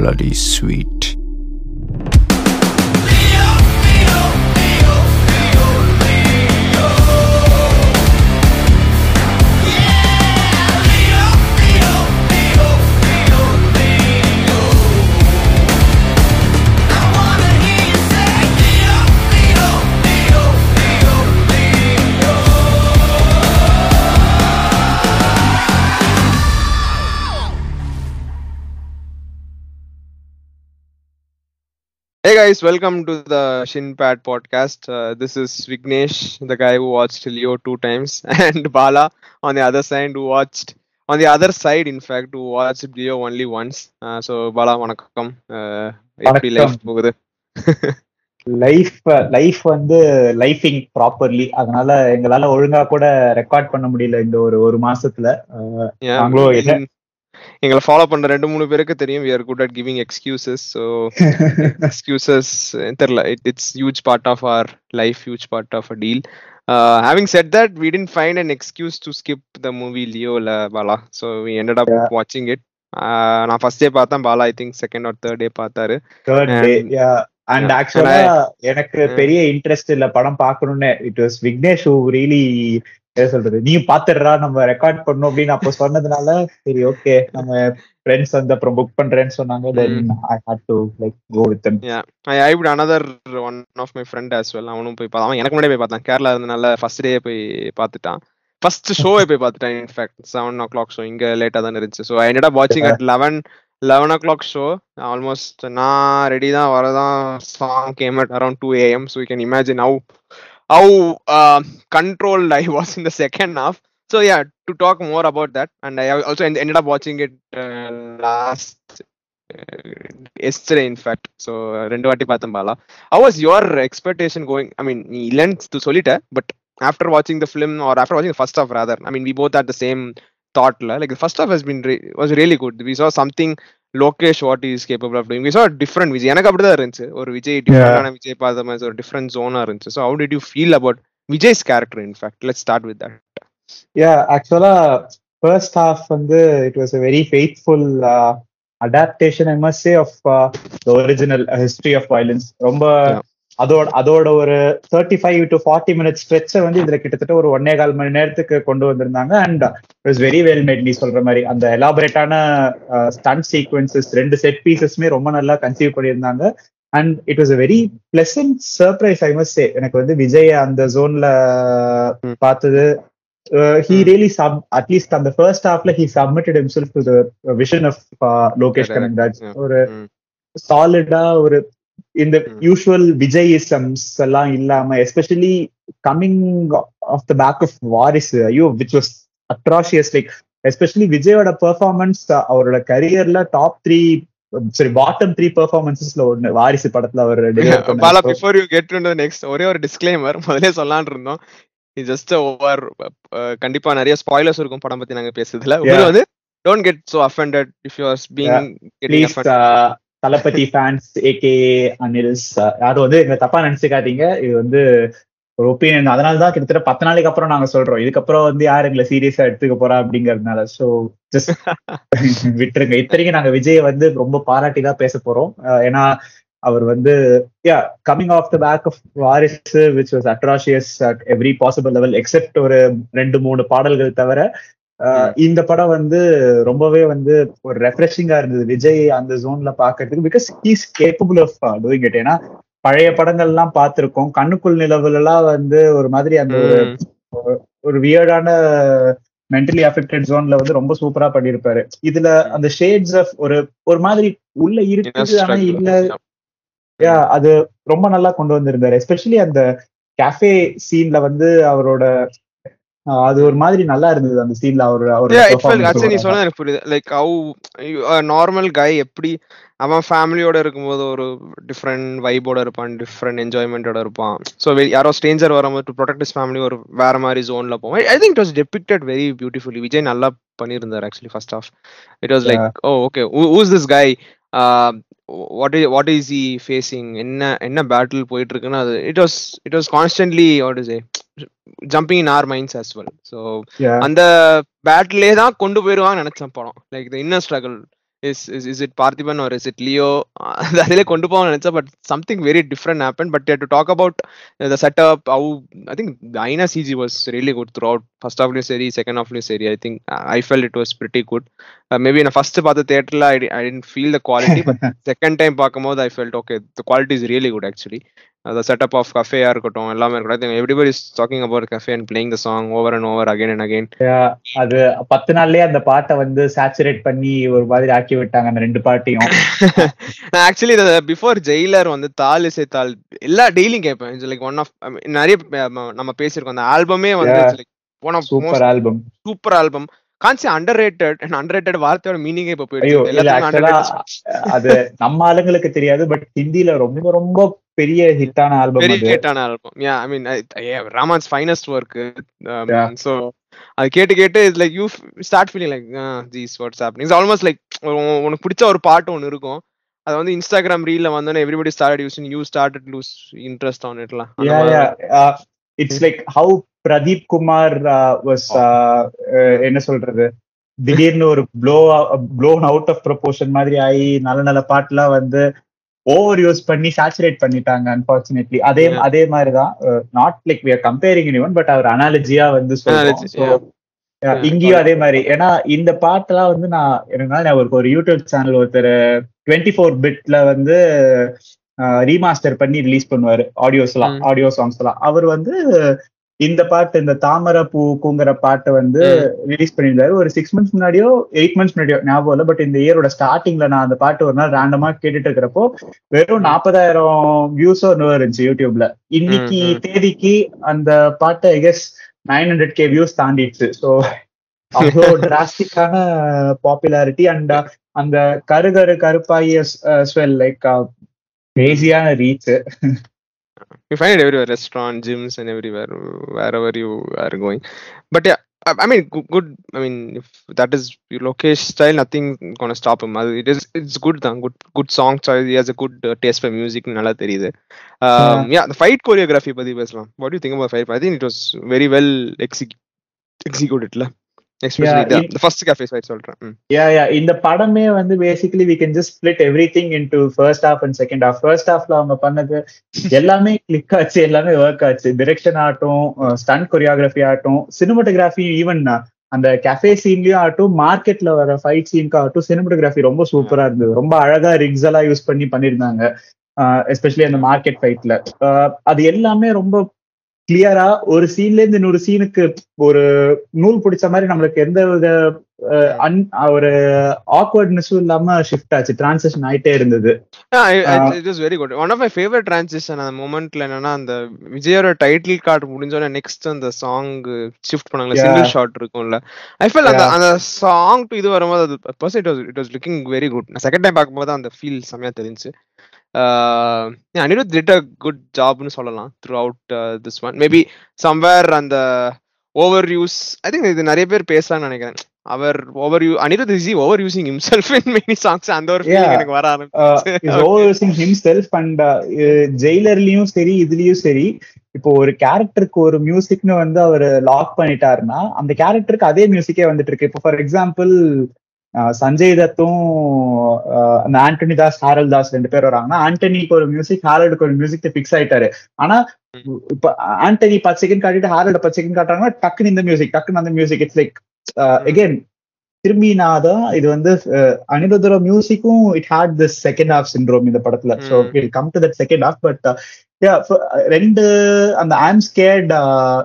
bloody sweet. Hey guys, welcome to the Shinpad podcast. Uh, this is Vignesh, the guy who watched Leo two times, and Bala on the other side who watched on the other side, in fact, who watched Leo only once. Uh, so Bala, வணக்கம் Uh, எப்படி life. போகுது life life வந்து லைஃபிங் properly அதனால எங்களால ஒழுங்கா கூட record பண்ண முடியல இந்த ஒரு ஒரு மாசத்துல நாங்களும் எங்களை ஃபாலோ பண்ற ரெண்டு மூணு பேருக்கு தெரியும் we are good at giving excuses so excuses eh, தெரியல it, it's huge part of our life huge part of a deal uh, having said that we didn't find an excuse to skip the movie leo la bala so we ended up watching it uh, நான் first day பார்த்தேன் Bala I think second or third day பார்த்தாரு and Yeah. ஆக்சுவலா எனக்கு Yeah. பெரிய interest இல்ல படம் பார்க்கணும்னு it was Vignesh who really சொல்றது? நீ பாத்துடுறா நம்ம ரெக்கார்ட் பண்ணணும் அப்படின்னு அப்போ சொன்னதுனால சரி ஓகே நம்ம ஃப்ரெண்ட்ஸ் வந்து அப்புறம் புக் பண்றேன்னு சொன்னாங்க. Then I had to like go with them. I ஐப்ட் another one of my friend as well. அவனும் போய் பார்த்தா அவன் எனக்கு முன்னாடியே போய் பார்த்தான். கேரளா இருந்தனால ஃபர்ஸ்ட் டே போய் பார்த்துட்டான். ஃபர்ஸ்ட் ஷோவே போய் பார்த்துட்டான் in fact seven o'clock show இங்க லேட்டா தான் இருந்துச்சு. So I ended up watching at eleven eleven o'clock show almost நான் ரெடி தான் வரதான். Song came at around two AM so you can imagine how how controlled I was in the second half so yeah to talk more about that and I also ended up watching it uh, last எஸ்டே in fact so ரெண்டு வாட்டி பார்த்தேன் Bala how was your expectation going? I mean நீ இல்லைன்னு சொல்லிட்ட. But after வாட்சிங் the film or after வாட்சிங் first of rather I mean we both at the same தாட்ல like first of has been was really good we saw something Lokesh what is capable of doing சா different Vijay எனக்கு அப்படிதான் இருந்துச்சு. ஒரு விஜய் டிஃப்ரெண்டான விஜய் பார்த்த மாதிரி ஒரு டிஃப்ரெண்ட் ஜோனா இருந்துச்சு. So how did you feel about Vijay's character in fact let start with that yeah ஆக்சுவலா ஃபர்ஸ்ட் ஹாஃப் வந்து it was a very faithful adaptation I must say of original history of violence ரொம்ப. அதோட அதோட ஒரு thirty five to forty minutes ஸ்ட்ரெச்சை வந்து இதுல கிட்டத்தட்ட ஒரு ஒன்னே கால் மணி நேரத்துக்கு கொண்டு வந்திருந்தாங்க and it's very well made நீ சொல்ற மாதிரி அந்த எலாபரேட்டான ஸ்டன் சீக்வன்சஸ் ரெண்டு செட் பீசஸ்மே ரொம்ப நல்லா கன்சீவ் பண்ணியிருந்தாங்க and it was a very pleasant surprise I must say எனக்கு வந்து விஜய் அந்த ஜோன்ல. பார்த்தது he. Really sub at least அந்த ஃபர்ஸ்ட் ஹாஃப்ல he submitted himself to the vision of Lokesh. Kanagaraj. ஒரு. சாலிடா ஒரு இந்த. யூஷுவல் விஜயிசம்ஸ் எல்லாம் இல்லாம especially coming off the back of Varisu ஐயோ which was atrocious like especially விஜயோட பெர்ஃபார்மன்ஸ் அவரோட கரியர்ல டாப் த்ரீ சரி பாட்டம் த்ரீ பெர்ஃபார்மன்சஸ்ல ஒண்ணு வாரிசு படத்துல அவர் before you get to next ஒரே ஒரு டிஸ்க்ளைமர் முதல்ல சொல்லலாம்னு இருந்தோம். ஜஸ்ட் ஓவர் கண்டிப்பா நிறைய ஸ்பாய்லர்ஸ் இருக்கும் படம் பத்தி நாங்க பேசுறதுல. வந்து don't get so offended if you are please Thalapathy fans AK Anil's யாரும் வந்து எங்களை தப்பா நினைச்சுக்காதீங்க. இது வந்து ஒரு ஒப்பீனியன் அதனால தான் கிட்டத்தட்ட பத்து நாளைக்கு அப்புறம் நாங்க சொல்றோம். இதுக்கப்புறம் வந்து யார் எங்களை சீரியஸா எடுத்துக்க போறா அப்படிங்கறதுனால. சோ ஜஸ்ட் விட்டுருங்க. இத்தனைக்கும் நாங்க விஜய் வந்து ரொம்ப பாராட்டி தான் பேச போறோம். ஏன்னா அவர் வந்து yeah coming off the back of Varisu which was atrocious at every possible level except ஒரு ரெண்டு மூணு பாடல்கள் தவிர இந்த படம் வந்து ரொம்பவே வந்து ஒரு ரெஃப்ரெஷிங்கா இருந்தது. விஜய் அந்த ஜோன்ல பாக்குறதுக்கு because he's capable of doing it ஏன்னா பழைய படங்கள்லாம் பார்த்திருக்கோம். கண்ணுக்குள் நிலவுல எல்லாம் வந்து ஒரு மாதிரி அந்த ஒரு வியர்டான மென்டலி அஃபெக்டட் ஜோன்ல வந்து ரொம்ப சூப்பரா பண்ணியிருப்பாரு இதுல அந்த ஷேட்ஸ் ஆஃப் ஒரு ஒரு மாதிரி உள்ள இருக்குது ஆனா இல்ல. யா அது ரொம்ப நல்லா கொண்டு வந்திருந்தாரு. எஸ்பெஷலி அந்த கேஃபே சீன்ல வந்து அவரோட அது ஒரு மாதிரி நல்லா இருந்தது அந்த சீன்ல அவர் நீ சொன்னது எனக்கு புரியுது. லைக் ஹவு நார்மல் கை எப்படி அவன் ஃபேமிலியோட இருக்கும்போது ஒரு டிஃப்ரெண்ட் வைபோட இருப்பான் டிஃப்ரெண்ட் என்ஜாய்மெண்டோட இருப்பான். ஸோ யாரோ ஸ்ட்ரேஞ்சர் வரும்போது டு ப்ரொடெக்ட் இஸ் ஃபேமிலி ஒரு வேற மாதிரி ஜோன்ல போவோம் I think it was depicted very beautifully Vijay நல்லா பண்ணியிருந்தார் actually first of it was like oh okay who's this guy what is he is E facing என்ன என்ன பேட்டில் போயிட்டு இருக்குன்னு அது it was it was constantly what is a jumping in our minds as well. So. அந்த பேட்டிலே தான் கொண்டு போயிருவாங்க நினைச்சேன் படம். Like the inner struggle is is is it Parthiban or is it Leo அதிலே கொண்டு போக நினைச்சா but something very different happen but to talk about the setup how I think Aina CG was really good throughout first ஹாஃப்லயும் சரி second ஹாஃப்லயும் சரி. I think I felt it was pretty good maybe நான் first பார்த்த தேட்டர்ல I I didn't feel the quality but second time பார்க்கும்போது I felt okay the quality is really good actually the setup of cafe இருக்கட்டும் எல்லாமே இருக்கட்டும். Everybody is talking about cafe and playing the song over and over again and again. அது பத்து நாள்லயே அந்த பாட்டை வந்து சாச்சுரேட் பண்ணி ஒரு மாதிரி ஆக்கி விட்டாங்க அந்த ரெண்டு பாட்டையும். நான் ஆக்சுவலி பிஃபோர் ஜெயிலர் வந்து தால் இசை தால் எல்லா டெய்லியும் கேட்பேன். லைக் ஒன் ஆஃப் நிறைய நம்ம பேசியிருக்கோம். அந்த ஆல்பமே வந்து of super album super album கான்சி underrated and underrated வார்த்தையோட மீனிங்கே இப்ப போயிடுச்சு. அது நம்ம ஆளுங்களுக்கு தெரியாது பட் ஹிந்தில ரொம்ப ரொம்ப பெரிய ஹிட்டான ஆல்பம் அது. ஹிட்டான album yeah I mean Rahman's finest work. So அது கேட்டு கேட்டு it's like you start feeling like jeez what's happening it's almost like உனக்கு பிடிச்ச ஒரு பாட்டு ஒன்னு இருக்கும். அது வந்து இன்ஸ்டாகிராம் ரீல்ல வந்தோன்னே everybody start using you started lose interest on இட்லாம் it's like how Pradeep Kumar was என்ன சொல்றது? திடீர்னு ஒரு blow blown out of proportion மாதிரி ஆகி நல்ல நல்ல பாட்டுலாம் வந்து ஓவர் யூஸ் பண்ணி சாச்சுரேட் பண்ணிட்டாங்க அன்பார்ச்சுனேட்லி அதே. அதே மாதிரி தான் not like we are comparing இவன் பட் அவர் அனாலஜியா வந்து Yeah. இங்கேயும் அதே மாதிரி. ஏன்னா இந்த பாட்டெல்லாம் வந்து நான் எனக்கு ஞாபகம் ஒரு யூடியூப் சேனல் ஒருத்தர் டுவெண்ட்டி ஃபோர் பிட்ல வந்து ரீமாஸ்டர் பண்ணி ரிலீஸ் பண்ணுவாரு. ஆடியோஸ் எல்லாம். ஆடியோ சாங்ஸ் எல்லாம் அவர் வந்து இந்த பாட்டு இந்த தாமரை பூக்குங்கிற பாட்டை வந்து ரிலீஸ் பண்ணியிருந்தாரு. ஒரு சிக்ஸ் மந்த்ஸ் முன்னாடியோ எயிட் மந்த்ஸ் முன்னாடியோ ஞாபகம் இல்லை பட் இந்த இயரோட ஸ்டார்டிங்ல நான் அந்த பாட்டு ஒரு நாள் ரேண்டமா கேட்டுட்டு இருக்கிறப்போ வெறும் நாற்பதாயிரம் வியூஸோ இன்னும் இருந்துச்சு யூடியூப்ல இன்னைக்கு. தேதிக்கு அந்த பாட்டை guess nine hundred K views தாண்டிடுச்சு. So அவ்வளோ டிராஸ்டிக்கான பாப்புலாரிட்டி அண்ட் அந்த கருகரு கருப்பாகிய swell like கிரேசியான reach you find it everywhere restaurant gyms and everywhere wherever you are going but yeah I I mean, good, good. I mean, if that is your location style, nothing gonna stop him. அது- It is, it's good. Then good, good song choice. He has a good uh, taste for music. நல்லா தெரியுது. Um, yeah, the fight choreography பத்தி பேசலாம். What do you think about fight? I think it was very well exec- executed. சொல்றேன். யா யா இந்த படமே வந்து basically we can just split everything into first half and second half first ஹாஃப்ல அவங்க பண்ணது எல்லாமே கிளிக் ஆச்சு எல்லாமே ஒர்க் ஆச்சு. டிரெக்ஷன் ஆகட்டும் ஸ்டன் கொரியோகிராஃபி ஆகட்டும் சினிமோட்டோகிராஃபி ஈவன் அந்த கஃபே சீன்லயும் ஆகட்டும் மார்க்கெட்ல வர ஃபைட் சீனுக்கு ஆகட்டும் சினிமோட்டோகிராஃபி ரொம்ப சூப்பரா இருந்தது. ரொம்ப அழகா ரிக்ஸ் எல்லாம் யூஸ் பண்ணி பண்ணிருந்தாங்க எஸ்பெஷலி அந்த மார்க்கெட் ஃபைட்ல அது எல்லாமே ரொம்ப கிளியரா ஒரு சீன்ல இருந்து இன்னொரு சீனுக்கு ஒரு நூல் பிடிச்ச மாதிரி நம்மளுக்கு எந்த வித ஒரு ஆக்வர்ட்னஸும் இல்லாம ஷிஃப்ட் ஆச்சு டிரான்சிஷன் ஆயிட்டே இருந்தது it was very good. One of my favorite transition அந்த மொமெண்ட்ல என்னன்னா அந்த விஜயோட டைட்டில் கார்டு முடிஞ்சோடனே நெக்ஸ்ட் அந்த சாங் ஷிஃப்ட் பண்ணாங்களே Yeah. சிங்கிள் ஷாட் இருக்கும்ல ஐ ஃபெல் அந்த. அந்த சாங் டு இது வரும்போது அது person it was it was looking very good நான் செகண்ட் டைம் பார்க்கும்போது அந்த ஃபீல் செம்மையா தெரிஞ்சு அனிருத் டிட் அ குட் ஜாப்னு சொல்லலாம் throughout this one maybe somewhere அந்த ஓவர் யூஸ் ஐ திங்க் இது நிறைய பேர் பேசலாம்னு நினைக்கிறேன். அவர் overuse Anirudh is overusing himself in many songs அந்த ஒரு ஃபீலிங். எனக்கு வர ஆரம்பிச்சு. இஸ் ஓவர்சிங் ஹிம்செல்ஃப் அண்ட் ஜெயிலர்லயும் சரி இதுலயும் சரி இப்போ ஒரு கேரக்டருக்கு ஒரு மியூசிக்னு வந்து அவர் லாக் பண்ணிட்டாருன்னா அந்த கேரக்டருக்கு அதே மியூசிக்கே வந்துட்டு இருக்கு. இப்போ ஃபார் எக்ஸாம்பிள் சஞ்சய் தத்தும் அந்த ஆண்டனி தாஸ் ஹாரல் தாஸ் ரெண்டு பேர் வராங்கன்னா ஆண்டனிக்கு ஒரு மியூசிக் ஹாரல்டுக்கு ஒரு மியூசிக் ஃபிக்ஸ் ஆயிட்டாரு. ஆனா இப்ப ஆண்டனி பத்து செகண்ட் காட்டிட்டு ஹாரல்ட பத்து செகண்ட் காட்டுறாங்கன்னா டக்குன்னு இந்த மியூசிக் டக்குன்னு அந்த மியூசிக் இட்ஸ் லைக் அகைன் திரும்பி நான் தான் இது வந்து அஹ், அனிருத்தோட மியூசிக்கும் it had this second half syndrome இந்த படத்துல. So come to that second half but ரெண்டு அந்த ஐம் ஸ்கேர்ட்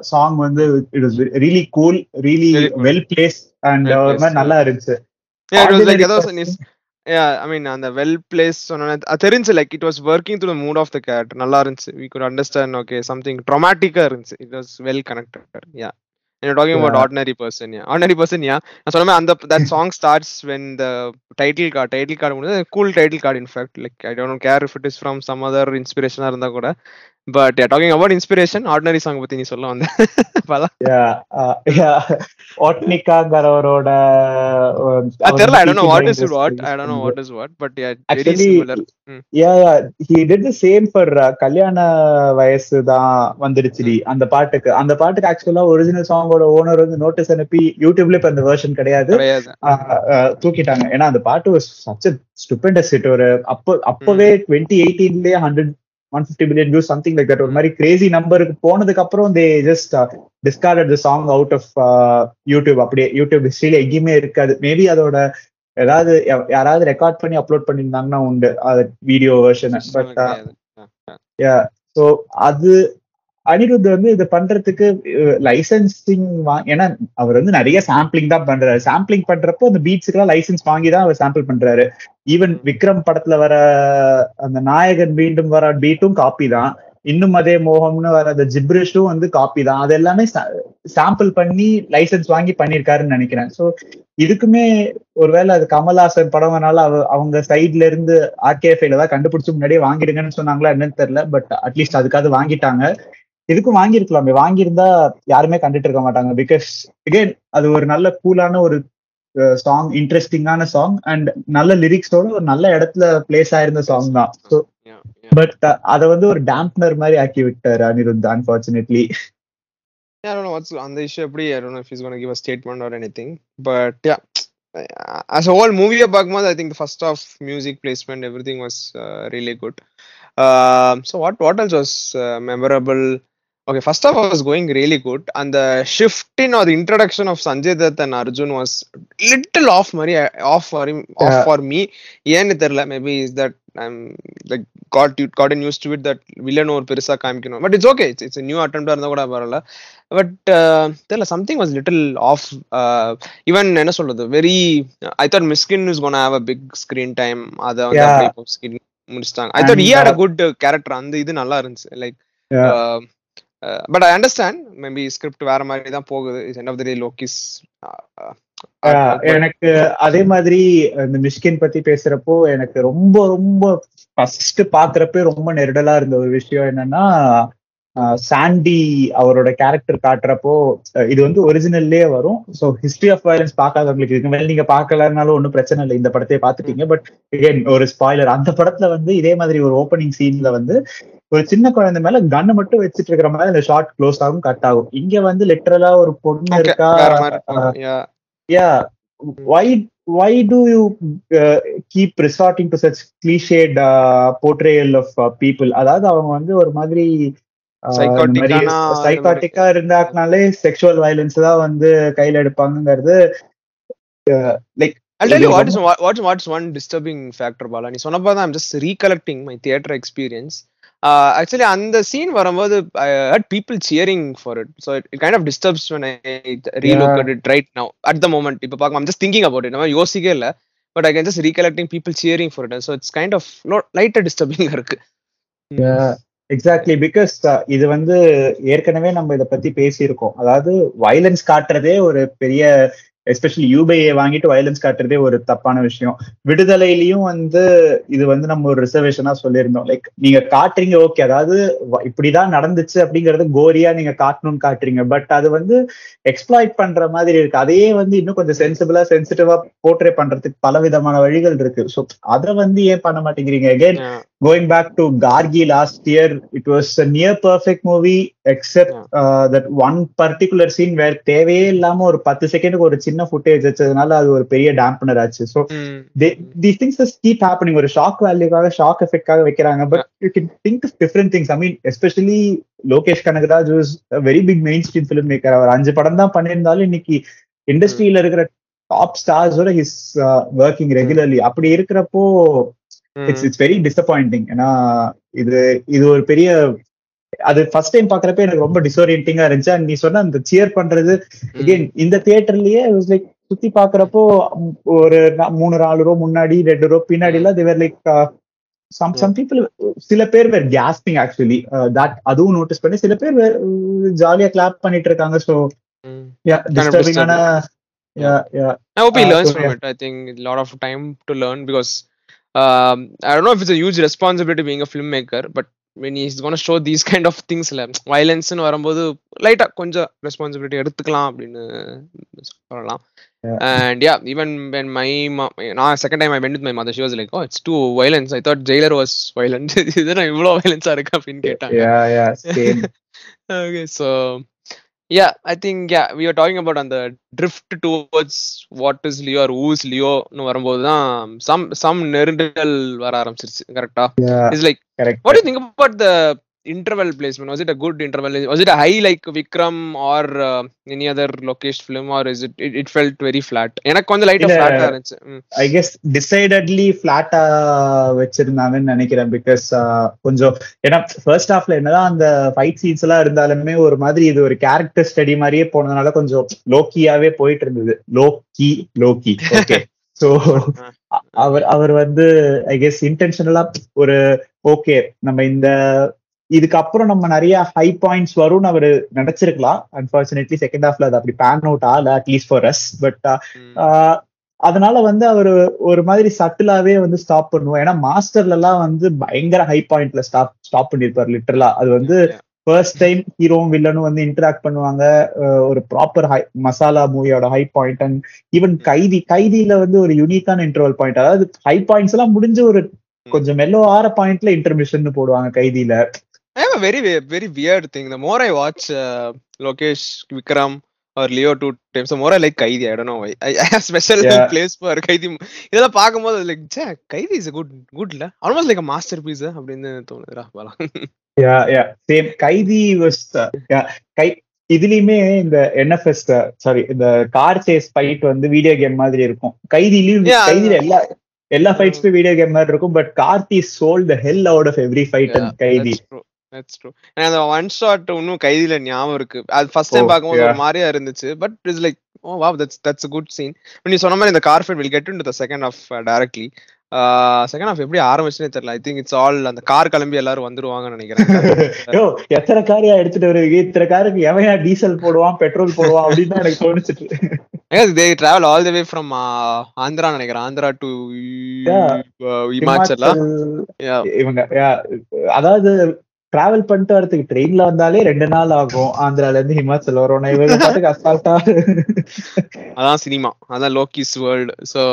சாங் வந்து it was really cool really. Well placed and Well ஒரு placed, மாதிரி நல்லா இருந்துச்சு. Yeah, it was like Ordinary ஏதோ person. நீ yeah i mean அந்த வெல் பிளேஸ் சொன்ன தெரிஞ்சு like it was working through mood of the character நல்லா இருந்துச்சு we could understand okay something traumatic இருந்துச்சு it was well connected yeah and you're talking about Yeah. ordinary person yeah ordinary person yeah நான் சொன்ன மாதிரி அந்த that song starts when the title card title card முடிஞ்சது cool title card in fact like i don't care if it is from some other inspiration இருந்தா கூட but talking about inspiration ordinary song பத்தி நீ சொல்ல வந்த. பல ஒட்னிகாங்கிறவரோட அது தெரியல I don't know what is what I don't know what is what but yeah very Actually, similar yeah he did the same for கல்யாண வயசு தான் வந்துடுச்சுடி அந்த பாட்டுக்கு. அந்த பாட்டுக்கு ஆக்சுவலா ஒரிஜினல் சாங்கோட ஓனர் வந்து நோட்டீஸ் அனுப்பி யூடியூப்ல இப்ப அந்த வெர்ஷன் கிடையாது. தூக்கிட்டாங்க. ஏன்னா அந்த பாட்டு சச் ஸ்டூபெண்டஸ் ஹிட் ஒரு அப்போ அப்பவே twenty எயிட்டீன்லயே hundred one fifty billion views something like that ஒரு மாதிரி கிரேசி நம்பருக்கு போனதுக்கு அப்புறம் they just discarded the song out of YouTube அப்படியே யூடியூப் ஹிஸ்டரியில எங்கேயுமே இருக்காது. மேபி அதோட ஏதாவது யாராவது ரெக்கார்ட் பண்ணி அப்லோட் பண்ணியிருந்தாங்கன்னா உண்டு அது வீடியோ வெர்ஷன் பட் ஸோ அது அனிருத் வந்து இது பண்றதுக்கு லைசன்சிங் ஏன்னா அவர் வந்து நிறைய சாம்பிளிங் தான் பண்றாரு. சாம்பிளிங் பண்றப்போ அந்த பீட்ஸுக்கெல்லாம் லைசன்ஸ் வாங்கி தான் அவர் சாம்பிள் பண்றாரு. ஈவன் விக்ரம் படத்துல வர அந்த நாயகன் மீண்டும் வர பீட்டும் காப்பி தான். இன்னும் அதே மோகம்னு வர அந்த ஜிப்ரிஷும் வந்து காப்பி தான். அது எல்லாமே சாம்பிள் பண்ணி லைசன்ஸ் வாங்கி பண்ணியிருக்காருன்னு நினைக்கிறேன். ஸோ இதுக்குமே ஒருவேளை அது கமல்ஹாசன் படம்னால அவ அவங்க சைட்ல இருந்து ஆர்கேஃபைல தான் கண்டுபிடிச்சு முன்னாடியே வாங்கிடுங்கன்னு சொன்னாங்களா என்னன்னு தெரியல. பட் அட்லீஸ்ட் அதுக்காவது வாங்கிட்டாங்க. இதுக்கும் வாங்கியிருக்கலாமே வாங்கியிருந்தா யாருமே கண்டுட்டு இருக்க மாட்டாங்க பிகாஸ் again அது ஒரு நல்ல கூலான ஒரு சாங் இன்ட்ரெஸ்டிங்கான சாங் அண்ட் நல்ல லிரிக்ஸோட ஒரு நல்ல இடத்துல பிளேஸ் ஆயிருந்த சாங் தான் ஸோ. பட் அதை வந்து ஒரு டேம்ப்னர் மாதிரி ஆக்கி விட்டாரு Anirudh unfortunately Yeah, I don't know what's on the issue. Every I don't know if he's going to give a statement or anything. But yeah, uh, as a whole movie of Bagmad, Uh. Um uh? Okay, first half was going really good, and the shift in or the introduction of Sanjay Dutt and Arjun was little off, Mari, off for him, off Yeah. for me. ஏன்னு தெரியல maybe is that I'm like got you got news to it that villain ஒரு பெருசா காமிக்கணும் but it's okay it's it's new அட்டம்ப்டா இருந்தா கூட பரவாயில்ல but தெரியல something was little off even என்ன சொல்றது very I thought Mysskin is gone have a big screen time அதை வந்து ஸ்கிரீன் முடிச்சிட்டாங்க I thought he had a uh, good character அந்த இது நல்லா இருந்துச்சு like. But I understand maybe script வேற மாதிரி தான் போகுது. Is end of the day Loki's எனக்கு அதே மாதிரி இந்த மிஷ்கின் பத்தி பேசுறப்போ எனக்கு ரொம்ப ரொம்ப ஃபர்ஸ்ட் பாக்குறப்ப ரொம்ப நெருடலா இருந்த ஒரு விஷயம் என்னன்னா சாண்டி அவரோட கேரக்டர் காட்டுறப்போ அஹ் இது வந்து ஒரிஜினல்லே வரும். ஸோ ஹிஸ்டரி ஆஃப் வயலன்ஸ் பார்க்காதவங்களுக்கு இதுக்கு மேல நீங்க பார்க்கலனாலும் ஒன்றும் பிரச்சனை இல்லை. இந்த படத்தையே பார்த்துட்டீங்க. பட் again ஒரு ஸ்பாய்லர் அந்த படத்துல வந்து இதே மாதிரி ஒரு ஓப்பனிங் சீன்ல வந்து ஒரு சின்ன குழந்தை மேல கண்ணை மட்டும் வச்சிட்டு இருக்கிற மாதிரி அந்த ஷார்ட் க்ளோஸ் ஆகும் கட் ஆகும் இங்க வந்து லிட்டரலா ஒரு பொண்ணு இருக்கா do you uh, keep resorting to such cliched uh, portrayal of uh, people அதாவது அவங்க வந்து ஒரு மாதிரி சைக்காட்டிக்கா இருந்தாக்குனாலே செக்ஷுவல் வயலன்ஸ் தான் வந்து கையில எடுப்பாங்கங்கிறது like I'll tell you what is ரொம்ப- what, what's what's one disturbing factor, Bala. நீ சொன்னப்போ தான் I'm just recollecting my theater experience. Uh, actually, அந்த scene வரும்போது I heard people cheering for it. So it, it kind of disturbs when I relook Yeah. at it right now. At the moment, இப்போ பார்க்க I'm just thinking about it. நம்ம யோசிக்கவே இல்லை but I can just recollecting people cheering for it so it's kind of லைட்டாக disturbing இருக்கு exactly because இது வந்து ஏற்கனவே நம்ம இத பத்தி பேசியிருக்கோம் அதாவது வயலன்ஸ் காட்டுறதே ஒரு பெரிய எஸ்பெஷலி யூபிஐ வாங்கிட்டு வயலன்ஸ் காட்டுறதே ஒரு தப்பான விஷயம். விடுதலையிலயும் வந்து இது வந்து நம்ம ஒரு ரிசர்வேஷனா சொல்லியிருந்தோம். லைக் நீங்க காட்டுறீங்க ஓகே அதாவது இப்படிதான் நடந்துச்சு அப்படிங்கறது கோரியா நீங்க காட்டணும்னு காட்டுறீங்க. பட் அது வந்து எக்ஸ்ப்ளாய்ட் பண்ற மாதிரி இருக்கு. அதையே வந்து இன்னும் கொஞ்சம் சென்சிபிளா சென்சிட்டிவா போர்ட்ரே பண்றதுக்கு பல விதமான வழிகள் இருக்கு. ஸோ அதை வந்து ஏன் பண்ண மாட்டேங்கிறீங்க? Again going back to Gargi last year, it was a near perfect movie except uh, that one particular scene where தேவையே இல்லாம ஒரு பத்து செகண்டுக்கு ஒரு சின்ன ஃபுட்டேஜ் வச்சதுனால அது ஒரு பெரிய டேம்பனர் ஆச்சு. So these things just keep happening. ஒரு ஷாக் வேல்யூக்காக ஷாக் எஃபெக்டாக வைக்கிறாங்க but you can think different things I mean especially Lokesh Kanagaraj was very big mainstream filmmaker அவர் அஞ்சு படம் தான் பண்ணியிருந்தாலும் இன்னைக்கு இண்டஸ்ட்ரியில இருக்கிற டாப் ஸ்டார்ஸோட ஹிஸ் ஒர்க்கிங் ரெகுலர்லி அப்படி இருக்கிறப்போ இட்ஸ் இட்ஸ் வெரி டிசப்பாயிண்டிங் ஏன்னா இது இது ஒரு பெரிய அது ஃபர்ஸ்ட் டைம் பாக்குறப்ப எனக்கு ரொம்ப டிசோரியன்டிங்கா இருந்துச்சு. நீ சொன்ன அந்த சியர் பண்றது அகைன் இந்த தியேட்டர்லயே லைக் சுத்தி பாக்குறப்போ ஒரு மூணு நாலு ரோ முன்னாடி ரெண்டு ரோ பின்னாடி எல்லாம் they were like some some people சில பேர் வேர் கேஸ்பிங் ஆக்சுவலி தட் அதுவும் நோட்டீஸ் பண்ணி சில பேர் ஜாலியா கிளாப் பண்ணிட்டு இருக்காங்க. ஸோ டிஸ்டர்பிங்கான I hope he Uh, learns so, from yeah. it. I think a lot of time to learn because um, I don't know if it's a huge responsibility being a filmmaker, but when he's gonna show these kind of things ல வயலன்ஸ்னு வரும்போது லைட்டா கொஞ்சம் responsibility எடுத்துக்கலாம் அப்படின்னு சொல்லலாம் yeah even when my mom நான் second time I went with my mother she was like oh it's too violence I thought jailer was violent இது நான் இவ்வளோ violence இருக்கு அப்படின்னு கேட்டாங்க yeah yeah same okay so yeah i think yeah we are talking about on the drift towards what is leo or who's leo னு வரும்போது தான் some some நெருடல் வர ஆரம்பிச்சிருச்சு கரெக்டா it's like correct what do you think about the interval placement was it a good interval? Was it a high like vikram or uh, any other location film or is it it, it felt very flat? எனக்கு லைட்டா இல்ல. ஃபிளாட்டா இருந்துச்சு. I guess டிசைடட்லி ஃபிளாட்டா வச்சிருந்தாங்கன்னு நினைக்கிறேன் because கொஞ்சம் ஏன்னா first ஹாஃப்ல என்னதான் அந்த ஃபைட் சீன்ஸ் எல்லாம் இருந்தாலுமே ஒரு மாதிரி இது ஒரு கேரக்டர் ஸ்டடி மாதிரியே போனதுனால கொஞ்சம் லோக்கியாவே போயிட்டு இருந்தது லோக்கி லோக்கி ஓகே சோ அவர் அவர் வந்து ஐ கெஸ் இன்டென்ஷனலா ஒரு ஓகே நம்ம இந்த இதுக்கப்புறம் நம்ம நிறைய ஹை பாயிண்ட்ஸ் வரும்னு அவர் நினைச்சிருக்கலாம். அன்பார்ச்சுனேட்லி செகண்ட் ஹாஃப்ல அது அப்படி பேன் அவுட் ஆகல at least for us but அதனால வந்து அவர் ஒரு மாதிரி சட்டிலாவே வந்து ஸ்டாப் பண்ணுவோம். ஏன்னா மாஸ்டர்ல எல்லாம் வந்து பயங்கர ஹை பாயிண்ட்ல ஸ்டாப் ஸ்டாப் பண்ணிருப்பாரு லிட்டரலா அது வந்து. ஃபர்ஸ்ட் டைம் ஹீரோவும் வில்லனும் வந்து இன்டராக்ட் பண்ணுவாங்க. ஒரு ப்ராப்பர் ஹை மசாலா மூவியோட high point and even Kaithi கைதியில வந்து ஒரு யூனிக்கான இன்டர்வல் பாயிண்ட் அதாவது ஹை பாயிண்ட்ஸ் எல்லாம் முடிஞ்ச ஒரு கொஞ்சம் மெல்லோ ஆற பாயிண்ட்ல இன்டர்மிஷன் போடுவாங்க கைதியில. I have a very ve- very weird thing. The more I watch uh, Lokesh, Vikram, or Leo two times, the more I like Kaidi. I don't know why. I, I have special Yeah. place for Kaidi. இதெல்லாம் பார்க்கும்போது like say Kaithi is good குட்ல almost like masterpiece அப்படின்னு தோணுதுடா பலம் யா yeah same கைதி was கை இதுலயுமே இந்த NFS sorry இந்த கார் சேஸ் ஃபைட் வந்து வீடியோ கேம் மாதிரி இருக்கும் கைதிலயும் கைதில எல்லா எல்லா ஃபைட்ஸுமே வீடியோ கேம் மாதிரி இருக்கும் but Karthi stole the hell out of every fight and Kaithi that's true எனக்கு அந்த ஒன் ஷாட் இன்னும் கைதில ஞாபகம் இருக்கு. அது ஃபர்ஸ்ட் டைம் Oh, பார்க்கும்போது ஒரு. மாதிரியா இருந்துச்சு. But it's like oh wow that's that's good scene நீ சொன்ன மாதிரி இந்த car fight will get in the second half directly second half எப்படி ஆரம்பிச்சுனே தெரியல. ஐ திங்க் இட்ஸ் ஆல் அந்த கார் கிளம்பி எல்லாரும் வந்துருவாங்கன்னு நினைக்கிறேன். எத்தனை காரியா எடுத்துட்டு வருவீங்க? இத்தனை காருக்கு எவையா டீசல் போடுவான் பெட்ரோல் போடுவான் அப்படின்னு எனக்கு தோணுச்சு. They travel all the way from Andhra நினைக்கிறேன். ஆந்திரா டு. இமாச்சலா இவங்க அதாவது டிராவல் பண்ணிட்டு வரதுக்கு ட்ரெயின்ல வந்தாலே ரெண்டு நாள் ஆகும். ஆந்திரால இருந்து ஹிமாச்சல் வரும். இவங்க பாட்டுக்கு அசால்ட்டா அதான் சினிமா. அதான் Loki's world so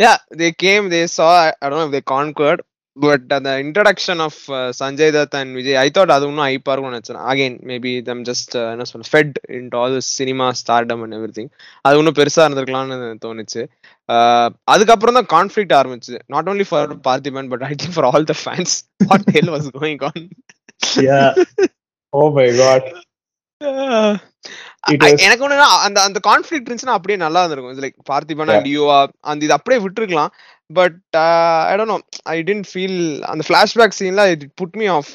yeah they came they saw I don't they conquered but அந்த introduction of Sanjay Dutt and Vijay I thought அது இன்னும் ஐப்பா இருக்கும்னு நினச்சேன். அகைன் மேபி தம் ஜஸ்ட் என்ன சொல்ல fed in all cinema stardom and everything அது இன்னும் பெருசா இருந்திருக்கலாம்னு தோணுச்சு. அதுக்கப்புறம் தான் கான்ஃபிளிக் ஆரம்பிச்சு not only for Parthiban but I think for all the fans what hell was going on oh my god எனக்கு ஒண்ணு அந்த அந்த கான்ஃபிளிக் இருந்துச்சுன்னா அப்படியே நல்லா இருந்திருக்கும். லைக் பார்த்திபனா. லியோவா அந்த இது அப்படியே விட்டுருக்கலாம். But I don't know I didn't feel அந்த ஃபிளாஷ்பேக் சீன்ல it put me off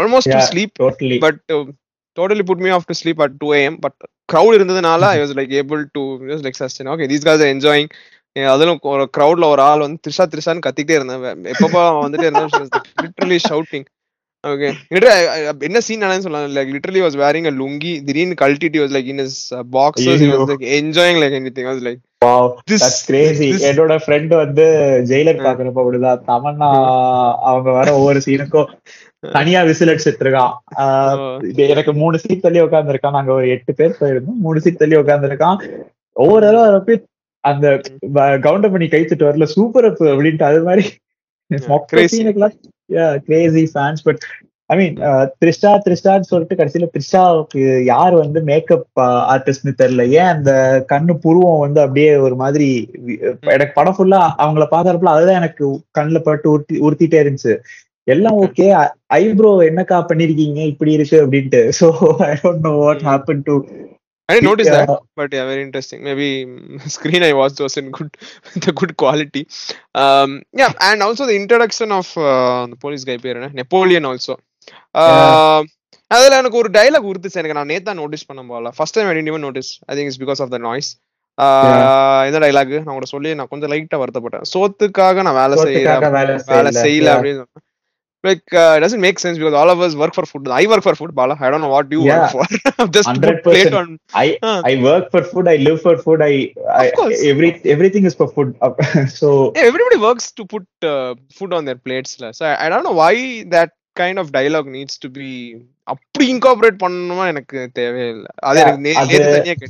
almost to. Sleep but totally put me off to sleep at two AM but crowd இருந்ததுனால I was like able to like sustain okay these guys enjoying அதிலும் ஒரு க்ரௌட்ல ஒரு ஆள் வந்து த்ரிஷா த்ரிஷான்னு கத்திக்கிட்டே இருந்தேன். எப்பப்போ வந்துட்டே இருந்தேன் லிட்டரலி ஷவுட்டிங் ஓகே என்ன சீன் நடந்து சொல்லலாம். Like literally was wearing a lungi திடீர்னு கழட்டிட்டு was like in is boxes ஐயோ. Was like enjoying like anything was like wow This- that's crazy this- என்னோட ஃப்ரெண்ட் வந்து ஜெயிலர். பாக்குறப்ப அப்படிதான். தமன்னா அவங்க வர ஒவ்வொரு சீனுக்கும் தனியா விசில் அடிச்சிட்டு இருக்கான் Oh. எனக்கு மூணு சீட் தள்ளி உட்காந்துருக்கான் நாங்க ஒரு எட்டு பேர் போயிருந்தோம். மூணு சீட் தள்ளி உட்காந்துருக்கான் ஒவ்வொரு தடவை அந்த கவுண்டர் பண்ணி கைத்துட்டு வரல சூப்பர் அப் அப்படின்ட்டு அது மாதிரி. Crazy fans but I mean Trisha த்ரிஷான்னு சொல்லிட்டு கடைசியில த்ரிஷாவுக்கு யார் வந்து மேக்கப் ஆர்டிஸ்ட்னு தெரியல. ஏன் அந்த கண்ணு புருவம் வந்து அப்படியே ஒரு மாதிரி எனக்கு படம் ஃபுல்லா அவங்கள பாக்குறப்பல அதுதான் எனக்கு கண்ணுல பட்டு உறுத்தி உறுத்திட்டே இருந்துச்சு. எல்லாம் ஓகே ஐப்ரோ என்னக்கா பண்ணிருக்கீங்க இப்படி இருக்கு அப்படின்ட்டு. So I don't know what. Happen to I didn't notice that, but yeah, very interesting. Maybe screen I watched was in good, the good quality. Um, yeah, and also the introduction of uh, the police guy பேர் என்ன? Napoleon also அதுல எனக்கு ஒரு dialogue உறுத்துச்சு எனக்கு நான் நேத்தா notice பண்ண போல. First time I didn't even notice I think it's because of the noise இந்த டைலாக் நான் கூட சொல்லி நான் கொஞ்சம் லைட்டா வருத்தப்பட்டேன். சோத்துக்காக நான் வேலை சோத்துக்காக வேலை செய்யல. செய்யல Yeah. அப்படின்னு. like uh, it doesn't make sense because all of us work for food. I work for food, Bala. I don't know what you yeah. work for. Just 100%. plate on. I. I work for food. I live for food. I, I of course. every everything is for food. so yeah, everybody works to put uh, food on their plates. So I, I don't know why that kind of dialogue needs to be அப்படி incorporate பண்ணணுமா எனக்கு தேவையில்லை அது எனக்கு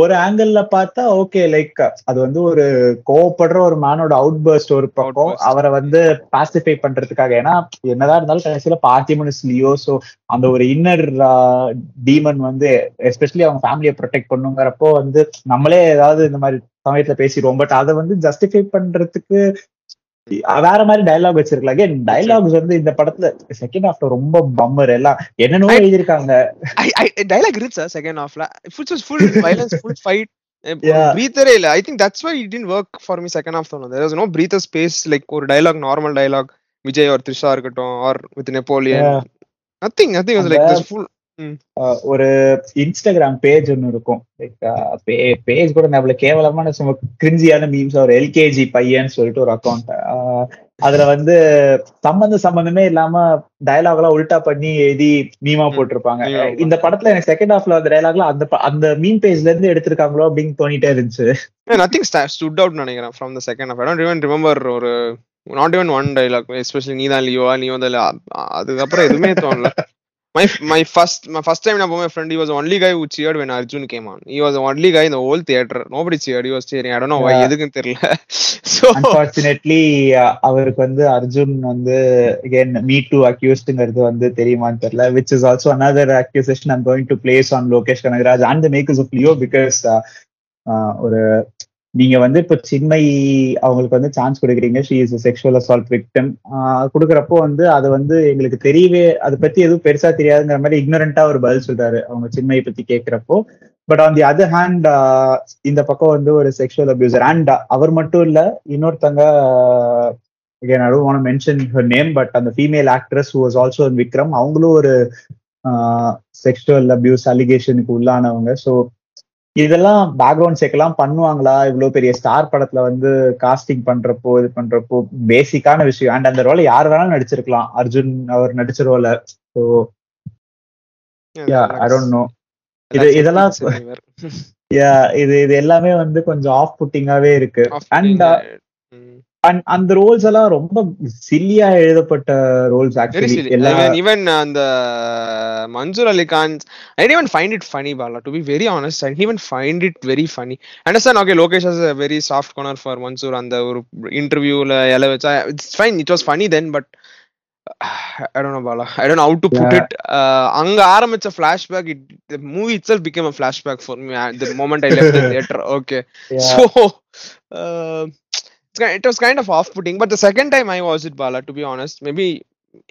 ஒரு angle பார்த்தா okay like அது வந்து ஒரு கோவப்படுற ஒரு மேனோட அவுட் பர்ஸ்ட் ஒரு பக்கம். அவரை வந்து பாசிஃபை பண்றதுக்காக. ஏன்னா என்னதான் இருந்தாலும் கடைசியில பார்த்திமனஸ் லியோ சோ அந்த ஒரு இன்னர் டீமன் வந்து எஸ்பெஷலி அவங்க ஃபேமிலியை ப்ரொடெக்ட் பண்ணுங்கிறப்போ வந்து நம்மளே ஏதாவது இந்த மாதிரி சமயத்துல பேசிடுவோம். பட் அதை வந்து ஜஸ்டிஃபை பண்றதுக்கு வேற மாதிரி டயலாக் வச்சிருக்கலாம் அகைன் டயலாக்ஸ் வந்து இந்த படத்துல செகண்ட் ஹாஃப்ல ரொம்ப பம்மர் எல்லாம். I- I- dialogue இருந்துச்சா செகண்ட் ஹாஃப்ல full full violence full fight. பிரீத்தரே இல்ல. I think that's why it didn't work for me second half தோணும் there was no breather space like ஒரு dialogue normal dialogue Vijay or Trisha இருக்கட்டும் or with Napoleon. Nothing nothing was like this full ஒரு Instagram page ஒன்னு இருக்கும். Like page கூட நம்மள கேவலமான சும்மா கிரிஞ்சியான மீம்ஸ் ஒரு எல்கேஜி பையன்னு சொல்லிட்டு ஒரு அக்கௌண்ட் அதுல வந்து சம்பந்த சம்பந்தமே இல்லாம டயலாக் எல்லாம் உல்டா பண்ணி எழுதி மீமா. போட்டிருப்பாங்க. இந்த படத்துல எனக்கு செகண்ட் ஹாஃப்ல அந்த டயலாக்ல அந்த அந்த மீம் பேஜ்ல இருந்து எடுத்திருக்காங்களோ அப்படின்னு தோணிட்டே இருந்துச்சு. நத்திங் ஸ்டுட் அவுட் நினைக்கிறேன் from the second half I don't even remember ஒரு not even one dialogue especially நீ தான் லியோவா நீ வந்து அதுக்கப்புறம் எதுவுமே தோணல. My my first my first time நான் போய் friend was only guy who cheered when Arjun came on he was the only guy in the whole theater nobody cheered he was cheering i don't know why Yeah. எதுக்குன்னு தெரியல so unfortunately அவருக்கு வந்து அர்ஜுன் வந்து again me two அக்யூஸ்டுங்கிறது வந்து தெரியுமான்னு தெரியல which is also another accusation i'm going to place on Lokesh Kanagaraj and the makers of Leo because ஒரு நீங்க வந்து இப்போ சின்மை அவங்களுக்கு வந்து சான்ஸ் கொடுக்குறீங்க. She is sexual assault victim கொடுக்குறப்போ வந்து அது வந்து எங்களுக்கு தெரியவே அதை பத்தி எதுவும் பெருசா தெரியாதுங்கிற மாதிரி இக்னரண்டா ஒரு பதில் சொல்றாரு அவங்க சின்மையை பத்தி கேட்கிறப்போ but on the other hand இந்த பக்கம் வந்து ஒரு செக்ஷுவல் அபியூசர் அண்ட் அவர் மட்டும் இல்ல இன்னொருத்தங்க again I don't mention to name but அந்த female actress who also also Vikram அவங்களும் ஒரு செக்ஷுவல் அபியூஸ் அலிகேஷனுக்கு உள்ளானவங்க. ஸோ இதெல்லாம் பேக்ரவுண்ட் செக் எல்லாம் பண்ணுவாங்களா? இவ்வளவு பெரிய ஸ்டார் படத்துல வந்து காஸ்டிங் பண்றப்போ இது பண்றப்போ பேசிக்கான விஷயம். அண்ட் அந்த ரோல யார் வேணாலும் நடிச்சிருக்கலாம். அர்ஜுன் அவர் நடிச்ச ரோல ஸோ நோ இது இதெல்லாம் yeah, இது இது எல்லாமே வந்து கொஞ்சம் ஆஃப் புட்டிங்காவே இருக்கு. அண்ட் அண்ட் அந்த ரோல்ஸ் எல்லாம் ரொம்ப சில்லியா எழுதப்பட்ட ரோல்ஸ் வெரி ஆக்சுவலி ஈவன் அந்த மன்சூர் அலி கான் ஐ even find it funny bala to be very honest i even find it very funny understand okay lokesh has a very soft corner for mansoor அந்த ஒரு இன்டர்வியூல எல வச்சா it's fine it was funny then but I don't know bala i don't know how to put Yeah. it uh, அங்க ஆரம்பிச்ச flashback it the movie itself became a flashback for me at the moment i left the theater okay it was kind of off-putting but the second time i watched it bala to be honest maybe